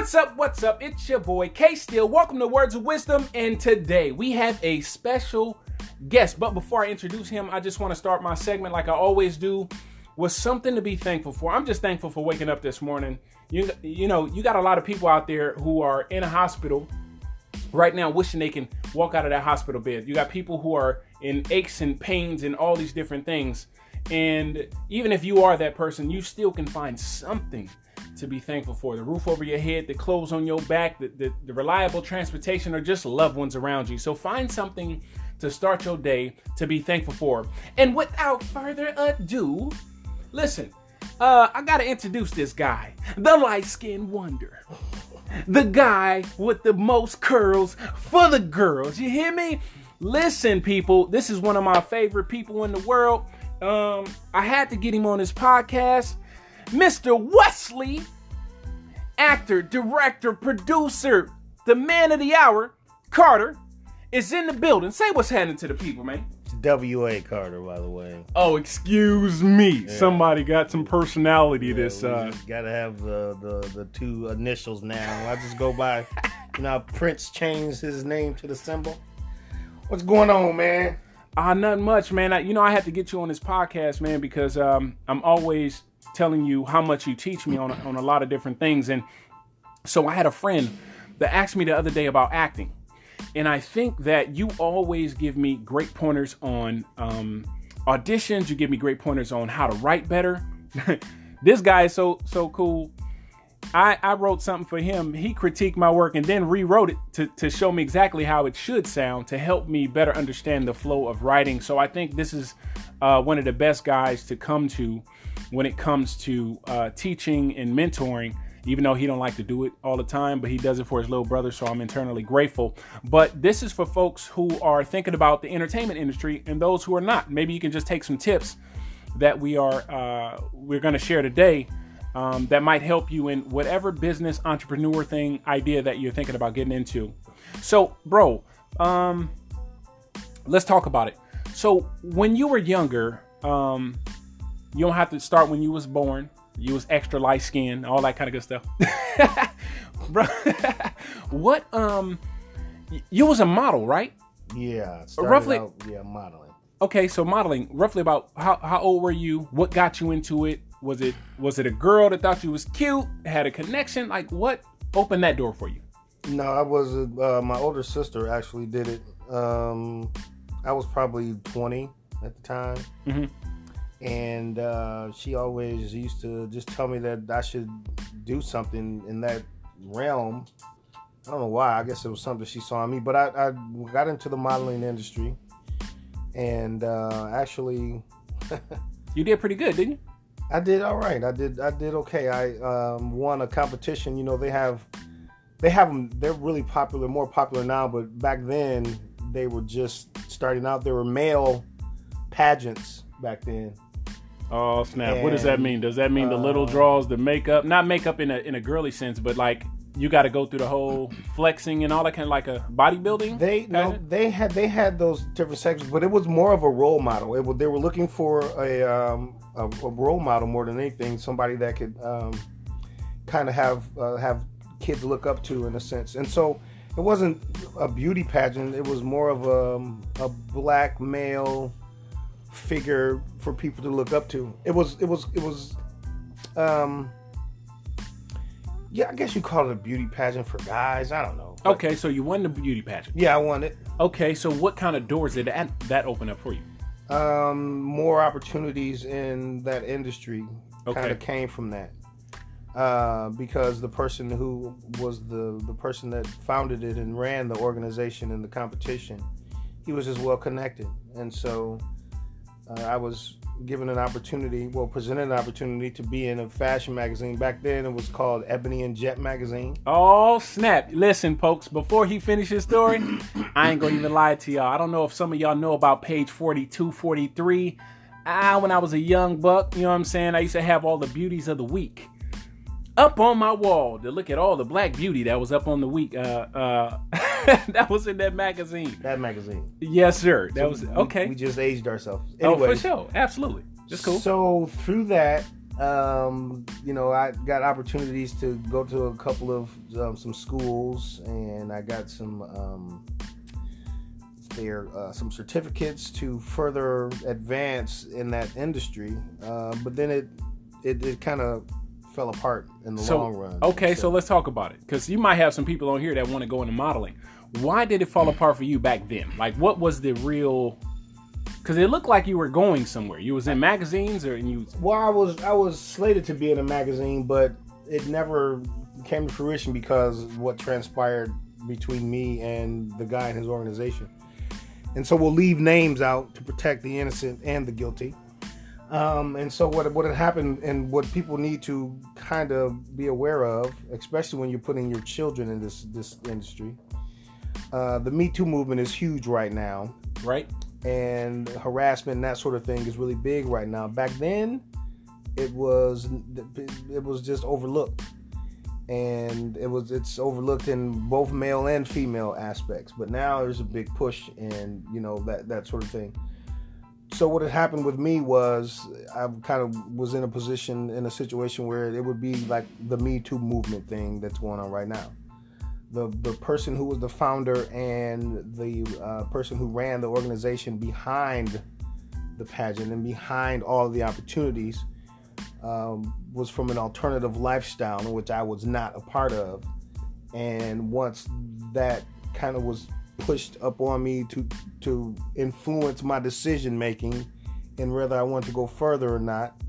What's up? What's up? It's your boy K Still. Welcome to Words of Wisdom, and today we have a special guest. But before I introduce him, I just want to start my segment like I always do with something to be thankful for. I'm just thankful for waking up this morning. You you know, you got a lot of people out there who are in a hospital right now wishing they can walk out of that hospital bed. You got people who are in aches and pains and all these different things. And even if you are that person, you still can find something to be thankful for the roof over your head, the clothes on your back, the, the, the, reliable transportation, or just loved ones around you. So find something to start your day to be thankful for. And without further ado, listen, uh, I gotta introduce this guy, the light skinned wonder. The guy with the most curls for the girls. You hear me? Listen, people, this is one of my favorite people in the world. Um, I had to get him on this podcast. Mr. Wesley, actor, director, producer, the man of the hour, Carter, is in the building. Say what's happening to the people, man. It's W.A. Carter, by the way. Oh, excuse me. Yeah. Somebody got some personality. Yeah, this uh, gotta have the, the the two initials now. I just go by. you know, Prince changed his name to the symbol. What's going on, man? Ah, uh, nothing much, man. I, you know, I had to get you on this podcast, man, because um, I'm always telling you how much you teach me on on a lot of different things. And so I had a friend that asked me the other day about acting, and I think that you always give me great pointers on um, auditions. You give me great pointers on how to write better. this guy is so so cool. I, I wrote something for him. He critiqued my work and then rewrote it to, to show me exactly how it should sound to help me better understand the flow of writing. So I think this is uh, one of the best guys to come to when it comes to uh, teaching and mentoring even though he don't like to do it all the time but he does it for his little brother so i'm internally grateful. But this is for folks who are thinking about the entertainment industry and those who are not. Maybe you can just take some tips that we are uh, we're going to share today um, that might help you in whatever business entrepreneur thing idea that you're thinking about getting into. So bro um, let's talk about it. So when you were younger um, you don't have to start when you was born. You was extra light skin, all that kind of good stuff. Bro, what um you was a model, right? Yeah, roughly out, yeah, modeling. Okay, so modeling, roughly about how how old were you? What got you into it? Was it was it a girl that thought you was cute, had a connection? Like what opened that door for you? No, I was uh, my older sister actually did it. Um I was probably 20 at the time. Mm-hmm and uh, she always used to just tell me that I should do something in that realm. I don't know why. I guess it was something she saw in me, but I, I got into the modeling industry, and uh, actually, you did pretty good, didn't you? I did all right. I did. I did okay. I um, won a competition. You know, they have, they have them. They're really popular, more popular now, but back then they were just starting out. There were male pageants back then Oh snap! And, what does that mean? Does that mean uh, the little uh, draws, the makeup? Not makeup in a in a girly sense, but like you got to go through the whole flexing and all that kind of like a bodybuilding. They no, they had they had those different sections, but it was more of a role model. It they were looking for a, um, a, a role model more than anything, somebody that could um, kind of have uh, have kids look up to in a sense. And so it wasn't a beauty pageant. It was more of a, um, a black male figure for people to look up to. It was it was it was um yeah, I guess you call it a beauty pageant for guys. I don't know. But, okay, so you won the beauty pageant. Yeah, I won it. Okay, so what kind of doors did that that open up for you? Um, more opportunities in that industry okay. kind of came from that. Uh, because the person who was the the person that founded it and ran the organization and the competition, he was just well connected, and so uh, I was given an opportunity, well, presented an opportunity to be in a fashion magazine. Back then, it was called Ebony and Jet magazine. Oh snap! Listen, folks, before he finishes his story, I ain't gonna even lie to y'all. I don't know if some of y'all know about page 42, 43. Ah, when I was a young buck, you know what I'm saying? I used to have all the beauties of the week up on my wall to look at all the black beauty that was up on the week. Uh, uh, that was in that magazine. That magazine. Yes, sir. That so was okay. We just aged ourselves. Oh, for sure, absolutely. Just cool. So through that, um, you know, I got opportunities to go to a couple of um, some schools, and I got some um, there uh, some certificates to further advance in that industry. Uh, but then it it, it kind of fell apart in the So, long run. Okay, so let's talk about it because you might have some people on here that want to go into modeling. Why did it fall apart for you back then? Like, what was the real? Because it looked like you were going somewhere. You was in magazines, or and you. Well, I was I was slated to be in a magazine, but it never came to fruition because what transpired between me and the guy in his organization. And so we'll leave names out to protect the innocent and the guilty. Um, and so what what had happened and what people need to kind of be aware of, especially when you're putting your children in this this industry. Uh, the Me Too movement is huge right now Right. and harassment and that sort of thing is really big right now. Back then, it was it was just overlooked, and it was it's overlooked in both male and female aspects. But now there's a big push, and you know that that sort of thing. So what had happened with me was I kind of was in a position in a situation where it would be like the Me Too movement thing that's going on right now the the person who was the founder and the uh, person who ran the organization behind the pageant and behind all the opportunities um, was from an alternative lifestyle in which I was not a part of. And once that kind of was pushed up on me to to influence my decision making and whether I want to go further or not,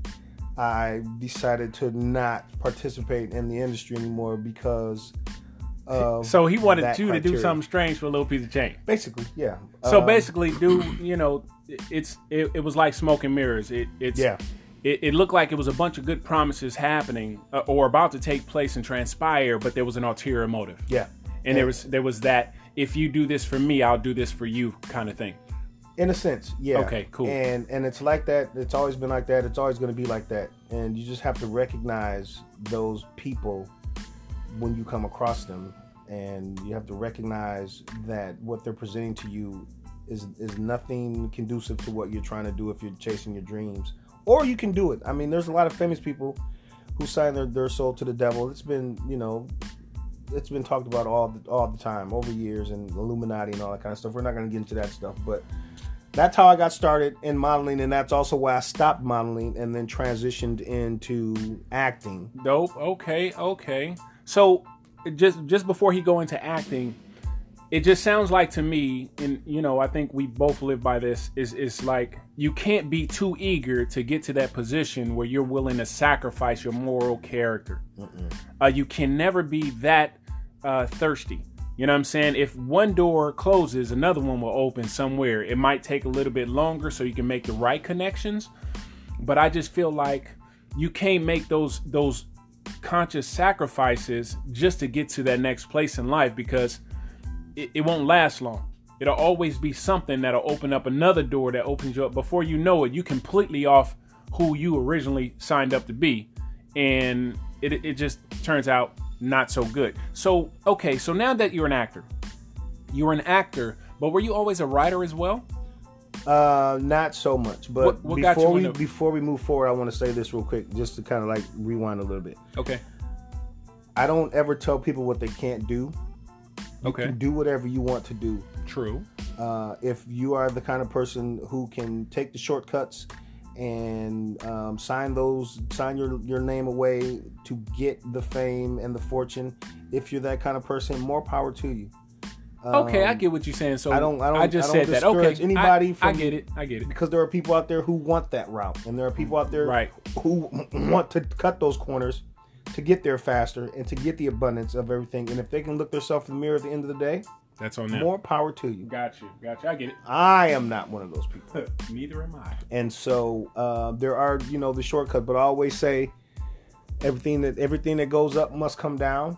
I decided to not participate in the industry anymore because So he wanted you to do something strange for a little piece of change. Basically, yeah. So Um, basically, do you know? It's it, it was like smoke and mirrors. It it's yeah, it, it looked like it was a bunch of good promises happening uh, or about to take place and transpire, but there was an ulterior motive. yeah. And there was there was that if you do this for me, I'll do this for you kind of thing. In a sense, yeah. Okay, cool. And and it's like that. It's always been like that. It's always going to be like that. And you just have to recognize those people when you come across them, and you have to recognize that what they're presenting to you is is nothing conducive to what you're trying to do if you're chasing your dreams. Or you can do it. I mean, there's a lot of famous people who sign their, their soul to the devil. It's been, you know, it's been talked about all the, all the time over years and Illuminati and all that kind of stuff. We're not going to get into that stuff, but that's how I got started in modeling, and that's also why I stopped modeling and then transitioned into acting. Dope. Okay. Okay. So just just before he go into acting, it just sounds like to me, and you know, I think we both live by this. Is is like you can't be too eager to get to that position where you're willing to sacrifice your moral character. Uh, you can never be that uh, thirsty. You know what I'm saying? If one door closes, another one will open somewhere. It might take a little bit longer so you can make the right connections, but I just feel like you can't make those those conscious sacrifices just to get to that next place in life because it, it won't last long. It'll always be something that'll open up another door that opens you up. Before you know it, you completely off who you originally signed up to be, and it it just turns out not so good. So okay, so now that you're an actor, you're an actor, but were you always a writer as well? Uh, not so much, but What- what before we into- before we move forward, I want to say this real quick, just to kind of like rewind a little bit. Okay. I don't ever tell people what they can't do. You Okay. can do whatever you want to do. True. Uh, if you are the kind of person who can take the shortcuts and um, sign those, sign your your name away to get the fame and the fortune. If you're that kind of person, more power to you. Okay, I Um, get what you're saying. So I don't- I don't- just I don't said that. Okay, anybody I, I get it. I get it. because there are people out there who want that route, and there are people out there Right. who want to cut those corners to get there faster and to get the abundance of everything. And if they can look themselves in the mirror at the end of the day, That's on them. more power to you. Got you. Got you. I get it. I am not one of those people. Neither am I. and so uh, there are you know the shortcut but i always say everything that everything that goes up must come down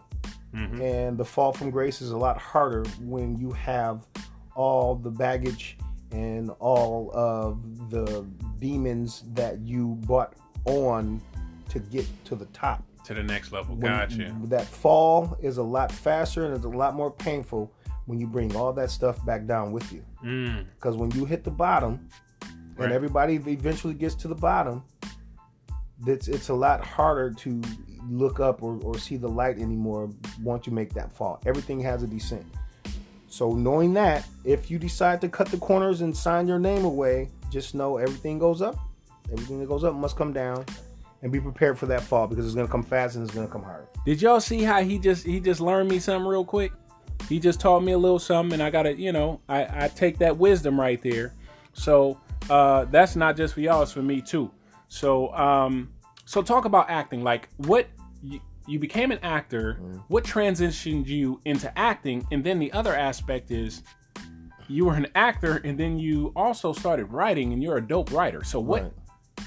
Mhm. and the fall from grace is a lot harder when you have all the baggage and all of the demons that you brought on to get to the top To the next level. When- that fall is a lot faster and it's a lot more painful when you bring all that stuff back down with you Mm. because when you hit the bottom Right. and everybody eventually gets to the bottom it's it's a lot harder to look up or, or see the light anymore once you make that fall. Everything has a descent. So knowing that, if you decide to cut the corners and sign your name away, just know everything goes up. Everything that goes up must come down, and be prepared for that fall because it's gonna come fast and it's gonna come hard. Did y'all see how he just he just learned me something real quick? He just taught me a little something, and I gotta you know I I take that wisdom right there. So uh, that's not just for y'all; it's for me too. So um, so talk about acting. Like what you, you became an actor. What transitioned you into acting? And then the other aspect is you were an actor, and then you also started writing, and you're a dope writer. So what? Right.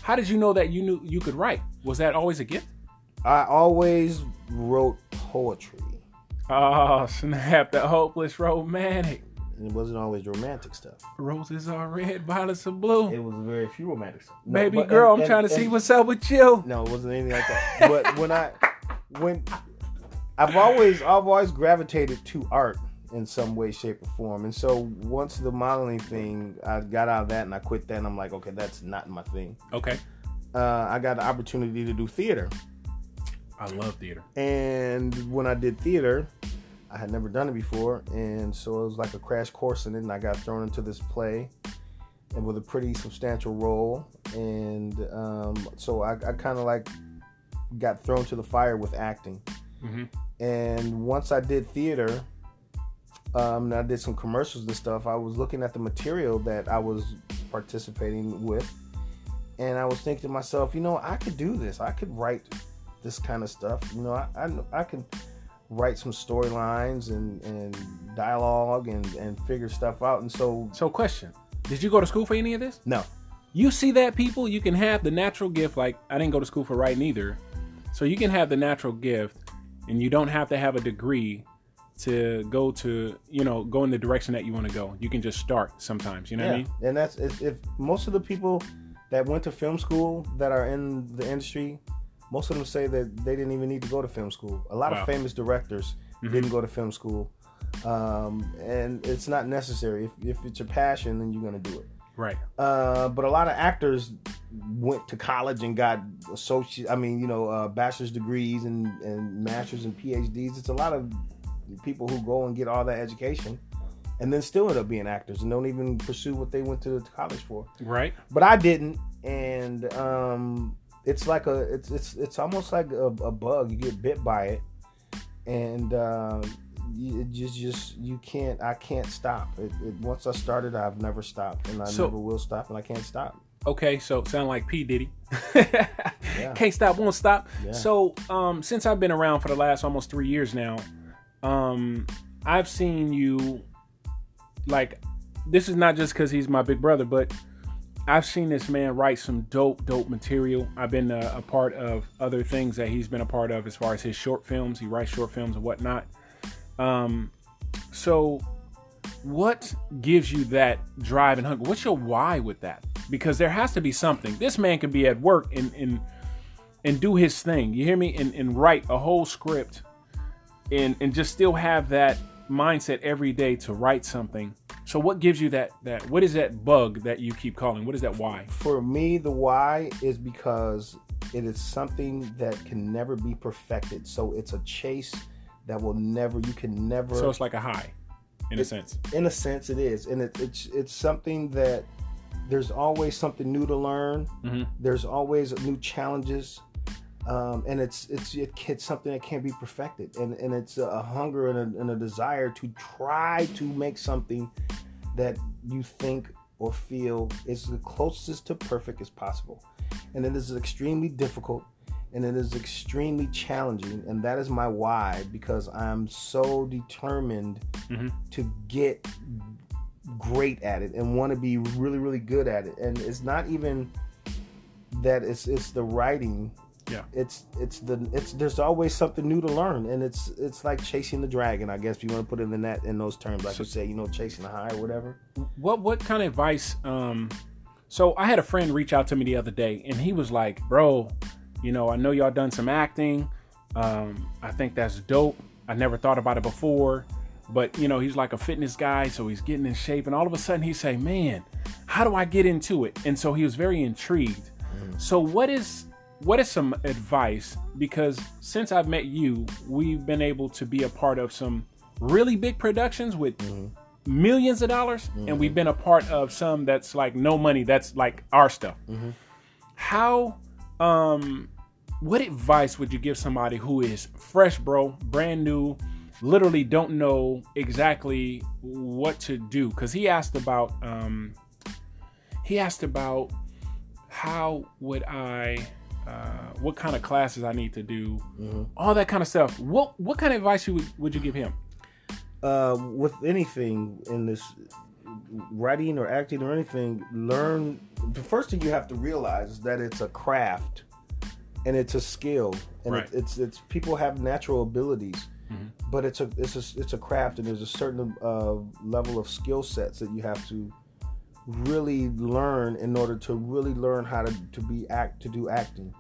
How did you know that you knew you could write? Was that always a gift? I always wrote poetry. Oh snap! The hopeless romantic. And it wasn't always romantic stuff. Roses are red, violets are blue. It was very few romantic stuff. No, Baby but- girl, and- I'm trying and- to see and- what's up with you. No, it wasn't anything like that. but when I when I've always I've always gravitated to art in some way, shape, or form. And so once the modeling thing, I got out of that and I quit that and I'm like, okay, that's not my thing. Okay. Uh, I got the opportunity to do theater. I love theater. And when I did theater, I had never done it before, and so it was like a crash course in it. And I got thrown into this play, and with a pretty substantial role. And um, so I, I kind of like got thrown to the fire with acting. hmm And once I did theater, um, and I did some commercials and stuff. I was looking at the material that I was participating with, and I was thinking to myself, you know, I could do this. I could write this kind of stuff. You know, I I, I could write some storylines and and dialogue and and figure stuff out. And so, So, question: Did you go to school for any of this? no, You see that people, you can have the natural gift. Like I didn't go to school for writing either, so you can have the natural gift, and you don't have to have a degree to go to you know go in the direction that you want to go. You can just start sometimes. You know what I mean? and that's if, if most of the people that went to film school that are in the industry, most of them say that they didn't even need to go to film school. A lot Wow. of famous directors Mhm. didn't go to film school, um, and it's not necessary. If, if it's your passion, then you're gonna do it. Right. Uh, but a lot of actors went to college and got associate. I mean, you know, uh, bachelor's degrees and and masters and PhDs. It's a lot of people who go and get all that education, and then still end up being actors and don't even pursue what they went to college for. Right. But I didn't, and um, it's like a it's it's it's almost like a, a bug. You get bit by it, and um, you it just just you can't. I can't stop. It, it, once I started, I've never stopped, and I So- never will stop, and I can't stop. Okay, so sound like P Diddy. Yeah. Can't stop, won't stop. Yeah. So, um, since I've been around for the last almost three years now, um, I've seen you. Like, this is not just because he's my big brother, but I've seen this man write some dope, dope material. I've been a, a part of other things that he's been a part of as far as his short films. He writes short films and whatnot. Um, so what gives you that drive and hunger? What's your why with that? Because there has to be something. This man could be at work and and and do his thing. You hear me? And and write a whole script and and just still have that mindset every day to write something. So what gives you that that what is that bug that you keep calling? What is that why? For me, the why is because it is something that can never be perfected. So it's a chase that will never. You can never. So it's like a high in a sense. in a sense it is and it, it's it's something that there's always something new to learn Mhm. there's always new challenges um, and it's it's it, it's something that can't be perfected. And and it's a hunger and a, and a desire to try to make something that you think or feel is the closest to perfect as possible. And it is extremely difficult and it is extremely challenging. And that is my why because i'm so determined Mhm. to get great at it and want to be really really good at it. And it's not even that it's it's the writing Yeah. it's it's the it's there's always something new to learn and it's it's like chasing the dragon i guess if you want to put it in that in those terms like So- you say you know chasing the high or whatever. What what kind of advice um so i had a friend reach out to me the other day and he was like bro you know i know y'all done some acting um i think that's dope i never thought about it before but you know he's like a fitness guy so he's getting in shape and all of a sudden he say man how do i get into it? And so he was very intrigued. So what is what is some advice? Because since I've met you, we've been able to be a part of some really big productions with millions of dollars, and we've been a part of some that's like no money. That's like our stuff. How, um, what advice would you give somebody who is fresh, bro, brand new, literally don't know exactly what to do? Because he asked about, um, he asked about how would I, uh, what kind of classes I need to do, all that kind of stuff. What what kind of advice you would, would you give him? uh, with anything in this writing or acting or anything, learn the first thing you have to realize is that it's a craft and it's a skill and Right. it, it's it's people have natural abilities, but it's a it's a it's a craft and there's a certain uh, level of skill sets that you have to really learn in order to really learn how to, to be act to do acting.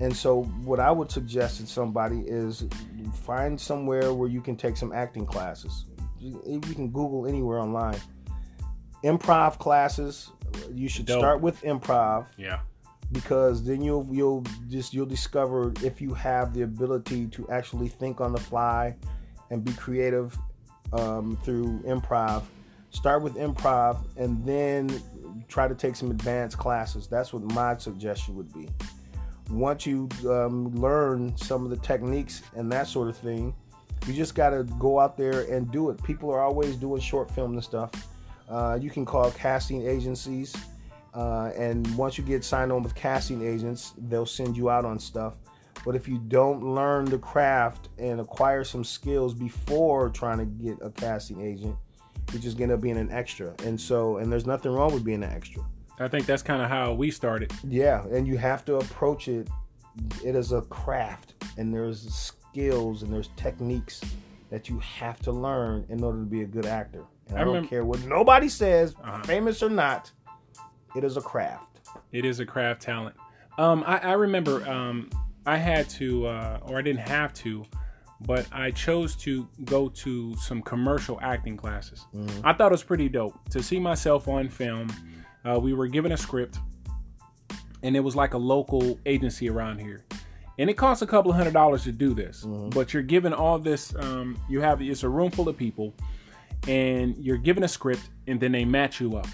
And so, what I would suggest to somebody is find somewhere where you can take some acting classes. You, you can Google anywhere online. Improv classes. You should Dope. start with improv Yeah. because then you'll you'll just you'll discover if you have the ability to actually think on the fly and be creative um, through improv. Start with improv and then try to take some advanced classes. That's what my suggestion would be. Once you um, learn some of the techniques and that sort of thing, you just got to go out there and do it. People are always doing short film and stuff. Uh, you can call casting agencies. Uh, and once you get signed on with casting agents, they'll send you out on stuff. But if you don't learn the craft and acquire some skills before trying to get a casting agent, you're just end up being an extra. And so, and there's nothing wrong with being an extra. I think that's kind of how we started. Yeah, and you have to approach it. It is a craft, and there's skills and there's techniques that you have to learn in order to be a good actor. And I, I don't care what nobody says, Uh-huh. famous or not. It is a craft. It is a craft talent. Um, I, I remember um, I had to, uh, or I didn't have to, but I chose to go to some commercial acting classes. I thought it was pretty dope to see myself on film. Uh, we were given a script, and it was like a local agency around here. And it costs a couple of hundred dollars to do this, but you're given all this. Um, you have it's a room full of people, and you're given a script, and then they match you up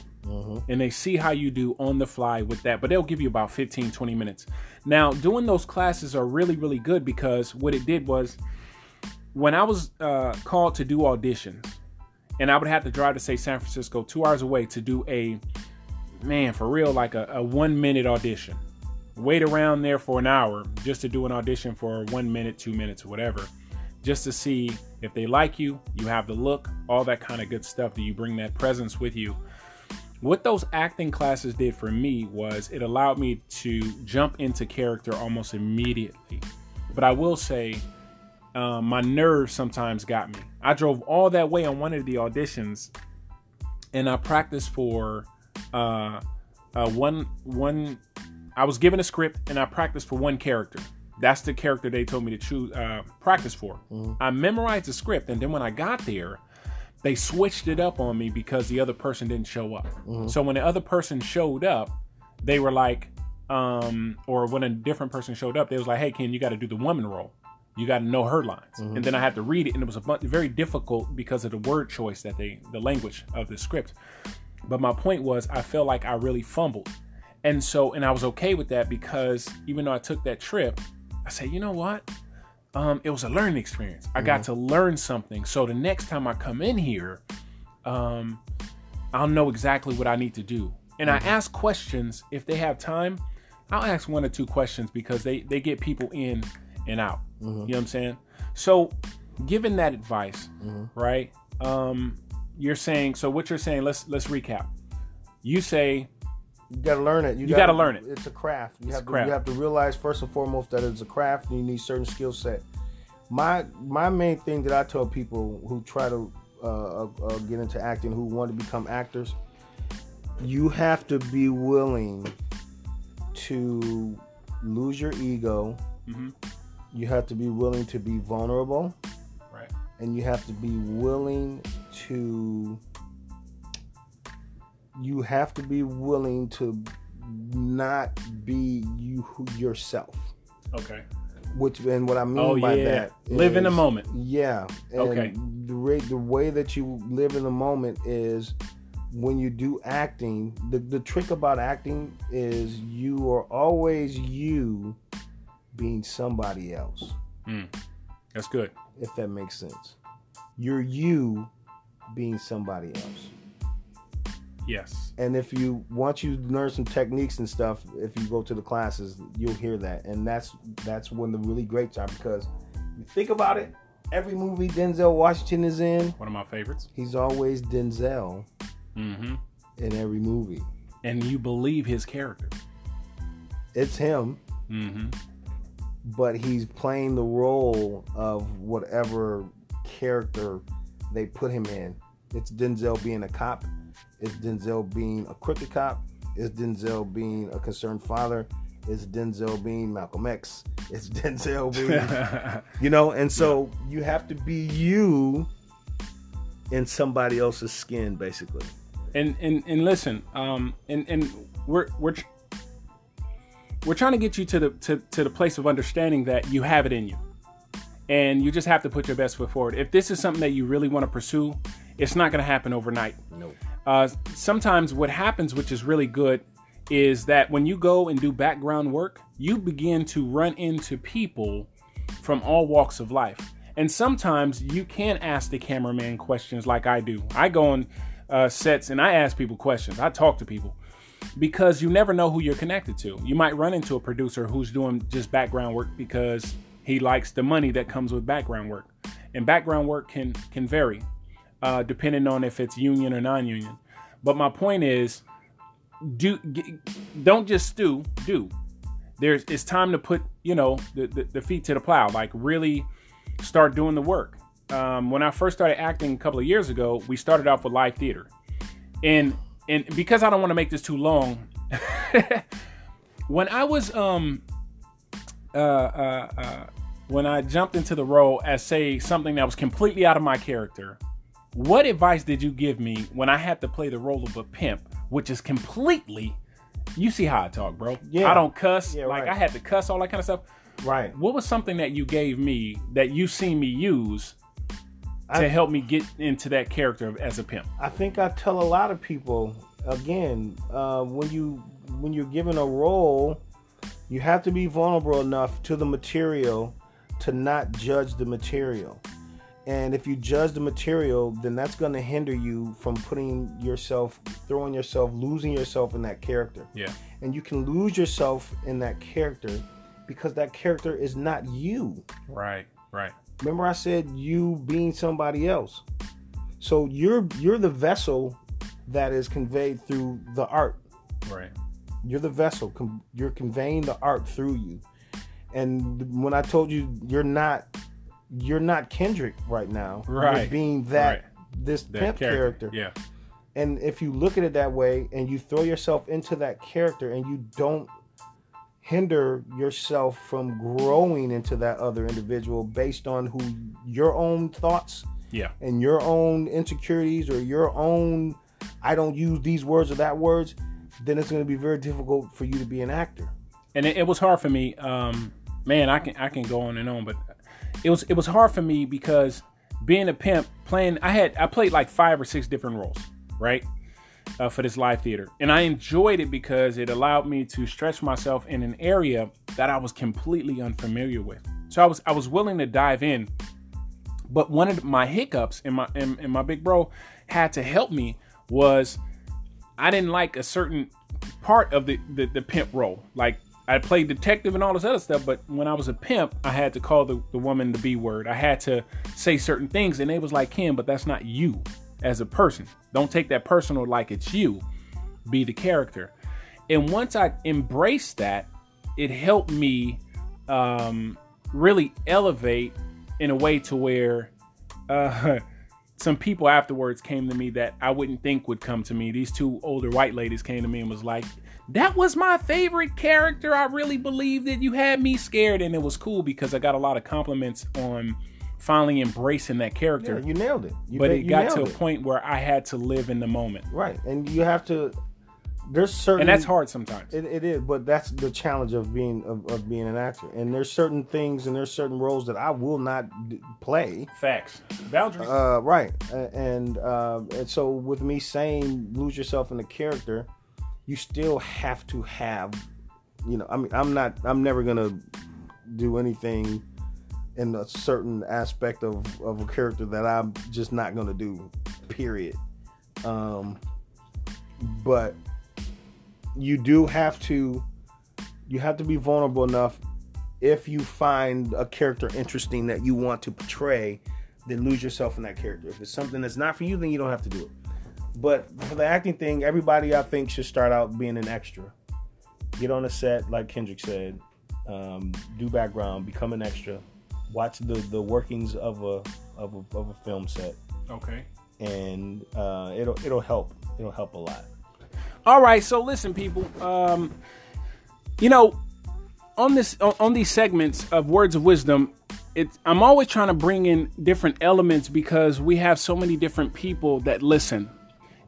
and they see how you do on the fly with that but they'll give you about 15 20 minutes now doing those classes are really really good because what it did was when i was uh, called to do auditions and i would have to drive to say san francisco two hours away to do a man for real like a, a one minute audition wait around there for an hour just to do an audition for one minute two minutes whatever just to see if they like you you have the look all that kind of good stuff do you bring that presence with you what those acting classes did for me was it allowed me to jump into character almost immediately. But I will say, um, my nerves sometimes got me. I drove all that way on one of the auditions, and I practiced for uh, uh, one one. I was given a script, and I practiced for one character. That's the character they told me to choose uh, practice for. I memorized the script, and then when I got there, they switched it up on me because the other person didn't show up. So when the other person showed up, they were like, um, or when a different person showed up, they was like, "Hey, Ken, you got to do the woman role. You got to know her lines." And then I had to read it, and it was a bunch, very difficult because of the word choice that they, the language of the script. But my point was, I felt like I really fumbled, and so, and I was okay with that because even though I took that trip, I said, you know what? um, it was a learning experience. I got to learn something. So the next time I come in here, um, I'll know exactly what I need to do. And I ask questions if they have time. I'll ask one or two questions because they they get people in and out. You know what I'm saying? So, given that advice, right? Um, you're saying so. What you're saying? Let's let's recap. You say You got to learn it. You gotta learn it. It's a craft. You have a to craft. you have to realize first and foremost that it's a craft and you need certain skill set. My my main thing that I tell people who try to uh, uh, uh, get into acting, who want to become actors, you have to be willing to lose your ego. Mhm. You have to be willing to be vulnerable, right. and you have to be willing to you have to be willing to not be you yourself. Okay. Which and what I mean Oh by yeah. that Live in the moment. Yeah. And Okay. The way, the way that you live in the moment is when you do acting. The the trick about acting is you are always you being somebody else. That's good. If that makes sense. You're you being somebody else. Yes. And if you once you learn some techniques and stuff, if you go to the classes, you'll hear that. And that's that's when the really great time because you think about it, every movie Denzel Washington is in, One of my favorites. he's always Denzel Mm-hmm. in every movie. And you believe his character. It's him, Mm-hmm. But he's playing the role of whatever character they put him in. It's Denzel being a cop. It's Denzel being a crooked cop. It's Denzel being a concerned father. It's Denzel being Malcolm X. It's Denzel being, you know, and so you have to be you in somebody else's skin, basically. and and and listen, um, and and we're we're we're trying to get you to the to, to the place of understanding that you have it in you, and you just have to put your best foot forward. If this is something that you really want to pursue, it's not going to happen overnight. No. Uh, sometimes what happens, which is really good, is that when you go and do background work, you begin to run into people from all walks of life. And sometimes you can ask the cameraman questions like I do. I go on uh, sets and I ask people questions. I talk to people because you never know who you're connected to. You might run into a producer who's doing just background work because he likes the money that comes with background work. And background work can can vary uh, depending on if it's union or non-union. But my point is, do g- don't just do do. There's it's time to put you know the, the, the feet to the plow. Like really start doing the work. Um, when I first started acting a couple of years ago, we started off with live theater, and and because I don't want to make this too long, when I was um uh, uh, uh, when I jumped into the role as say something that was completely out of my character, what advice did you give me when I had to play the role of a pimp, which is completely you see how I talk, bro. Yeah. I don't cuss. Yeah, like right. I had to cuss, all that kind of stuff. Right. What was something that you gave me that you seen me use to help me get into that character of, as a pimp? I think I tell a lot of people again uh, when you when you're given a role, you have to be vulnerable enough to the material to not judge the material. And if you judge the material, then that's going to hinder you from putting yourself, throwing yourself, losing yourself in that character. Yeah. And you can lose yourself in that character because that character is not you. Right. Right. Remember I said you being somebody else. So you're you're the vessel that is conveyed through the art. Right. You're the vessel. You're conveying the art through you. And when I told you you're not you're not Kendrick right now. You're Right. being that Right. this That pimp character. Yeah. And if you look at it that way and you throw yourself into that character and you don't hinder yourself from growing into that other individual based on who your own thoughts Yeah. and your own insecurities or your own I don't use these words or that words, then it's going to be very difficult for you to be an actor. and it, it was hard for me. Um, man, I can I can go on and on, but it was it was hard for me because being a pimp, playing I had I played like five or six different roles, right, uh, for this live theater, and I enjoyed it because it allowed me to stretch myself in an area that I was completely unfamiliar with. So I was I was willing to dive in, but one of my hiccups in my in, in my big bro had to help me was I didn't like a certain part of the, the, the pimp role. Like I played detective and all this other stuff, but when I was a pimp, I had to call the, the woman the B word. I had to say certain things, and they was like, Kim, but that's not you as a person. Don't take that personal like it's you. Be the character. And once I embraced that, it helped me um, really elevate in a way to where uh, some people afterwards came to me that I wouldn't think would come to me. These two older white ladies came to me and was like, "That was my favorite character. I really believe that you had me scared." And it was cool because I got a lot of compliments on finally embracing that character. Yeah, you nailed it. You but na- it got to a it. point where I had to live in the moment. Right. And you have to there's certain and that's hard sometimes. It, it is, but that's the challenge of being of, of being an actor. And there's certain things and there's certain roles that I will not d- play. Facts, boundaries. Uh, right, and uh, and so with me saying lose yourself in the character, you still have to have, you know, I mean, I'm not, I'm never gonna do anything in a certain aspect of of a character that I'm just not gonna do. Period. Um, but you do have to you have to be vulnerable enough if you find a character interesting that you want to portray then lose yourself in that character if it's something that's not for you then you don't have to do it but for the acting thing everybody i think should start out being an extra get on a set like kendrick said um, do background become an extra watch the the workings of a of a, of a film set okay. and uh, it'll it'll help it'll help a lot All right, so listen, people. Um, you know, on this on, on these segments of words of wisdom, it's I'm always trying to bring in different elements because we have so many different people that listen,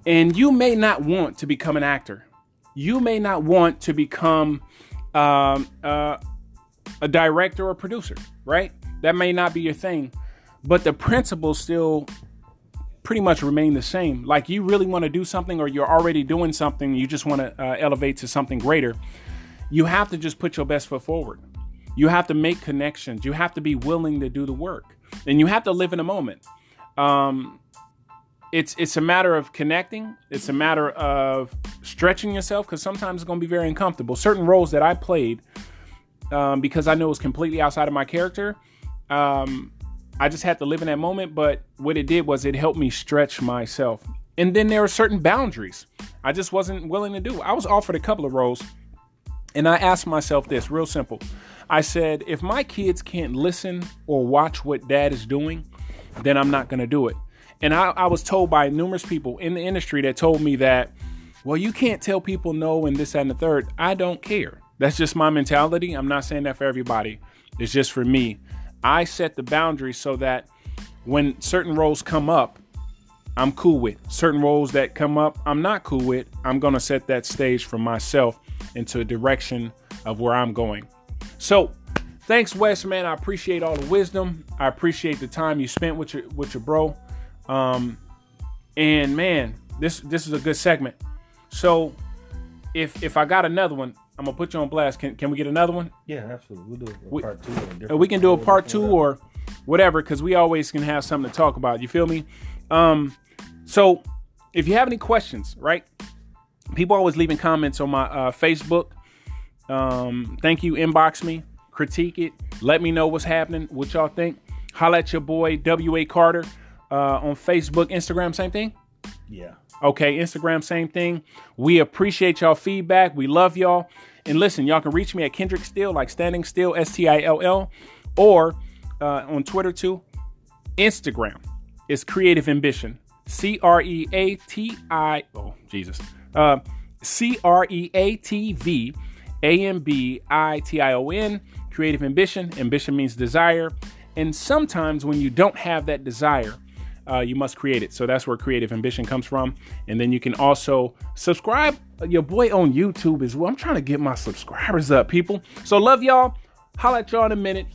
and you may not want to become an actor. You may not want to become um, uh, a director or producer, right? That may not be your thing, but the principles still pretty much remain the same. Like you really want to do something, or you're already doing something, you just want to uh, elevate to something greater. You have to just put your best foot forward. You have to make connections. You have to be willing to do the work, and you have to live in a moment. Um, it's it's a matter of connecting. It's a matter of stretching yourself because sometimes it's going to be very uncomfortable. Certain roles that I played um, because I know it was completely outside of my character. Um, I just had to live in that moment, but what it did was it helped me stretch myself. And then there are certain boundaries I just wasn't willing to do. I was offered a couple of roles, and I asked myself this real simple. I said, if my kids can't listen or watch what dad is doing, then I'm not going to do it. And I, I was told by numerous people in the industry that told me that, well, you can't tell people no and this that, and the third. I don't care. That's just my mentality. I'm not saying that for everybody. It's just for me. I set the boundaries so that when certain roles come up, I'm cool with. Certain roles that come up, I'm not cool with. I'm going to set that stage for myself into a direction of where I'm going. So, thanks, Wes, man. I appreciate all the wisdom. I appreciate the time you spent with your with your bro. Um, and man, this this is a good segment. So, if if I got another one, I'm gonna put you on blast. Can can we get another one? Yeah, absolutely. We'll do a We- part two. a we can do a part two or whatever because we always can have something to talk about. You feel me? Um, so if you have any questions, right? People always leaving comments on my uh, Facebook. Um, thank you. Inbox me, critique it, let me know what's happening, what y'all think. Holla at your boy W.A. Carter uh, on Facebook, Instagram, same thing. Yeah. Okay, Instagram, same thing. We appreciate y'all feedback. We love y'all. And listen, y'all can reach me at Kendrick Still, like standing still, S T I L L, or uh, on Twitter too. Instagram is Creative Ambition. C R E A T I, oh, Jesus. Uh, C R E A T V A M B I T I O N, Creative Ambition. Ambition means desire. And sometimes when you don't have that desire, uh, you must create it. So that's where creative ambition comes from. And then you can also subscribe your boy on YouTube as well. I'm trying to get my subscribers up, people. So love y'all. Holla at y'all in a minute.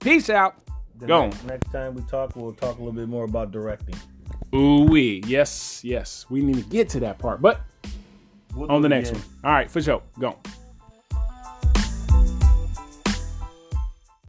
Peace out. The Go. Next, next time we talk, we'll talk a little bit more about directing. Ooh wee. Yes, yes. We need to get to that part. But We'll on the next again. one. All right, for sure. Go.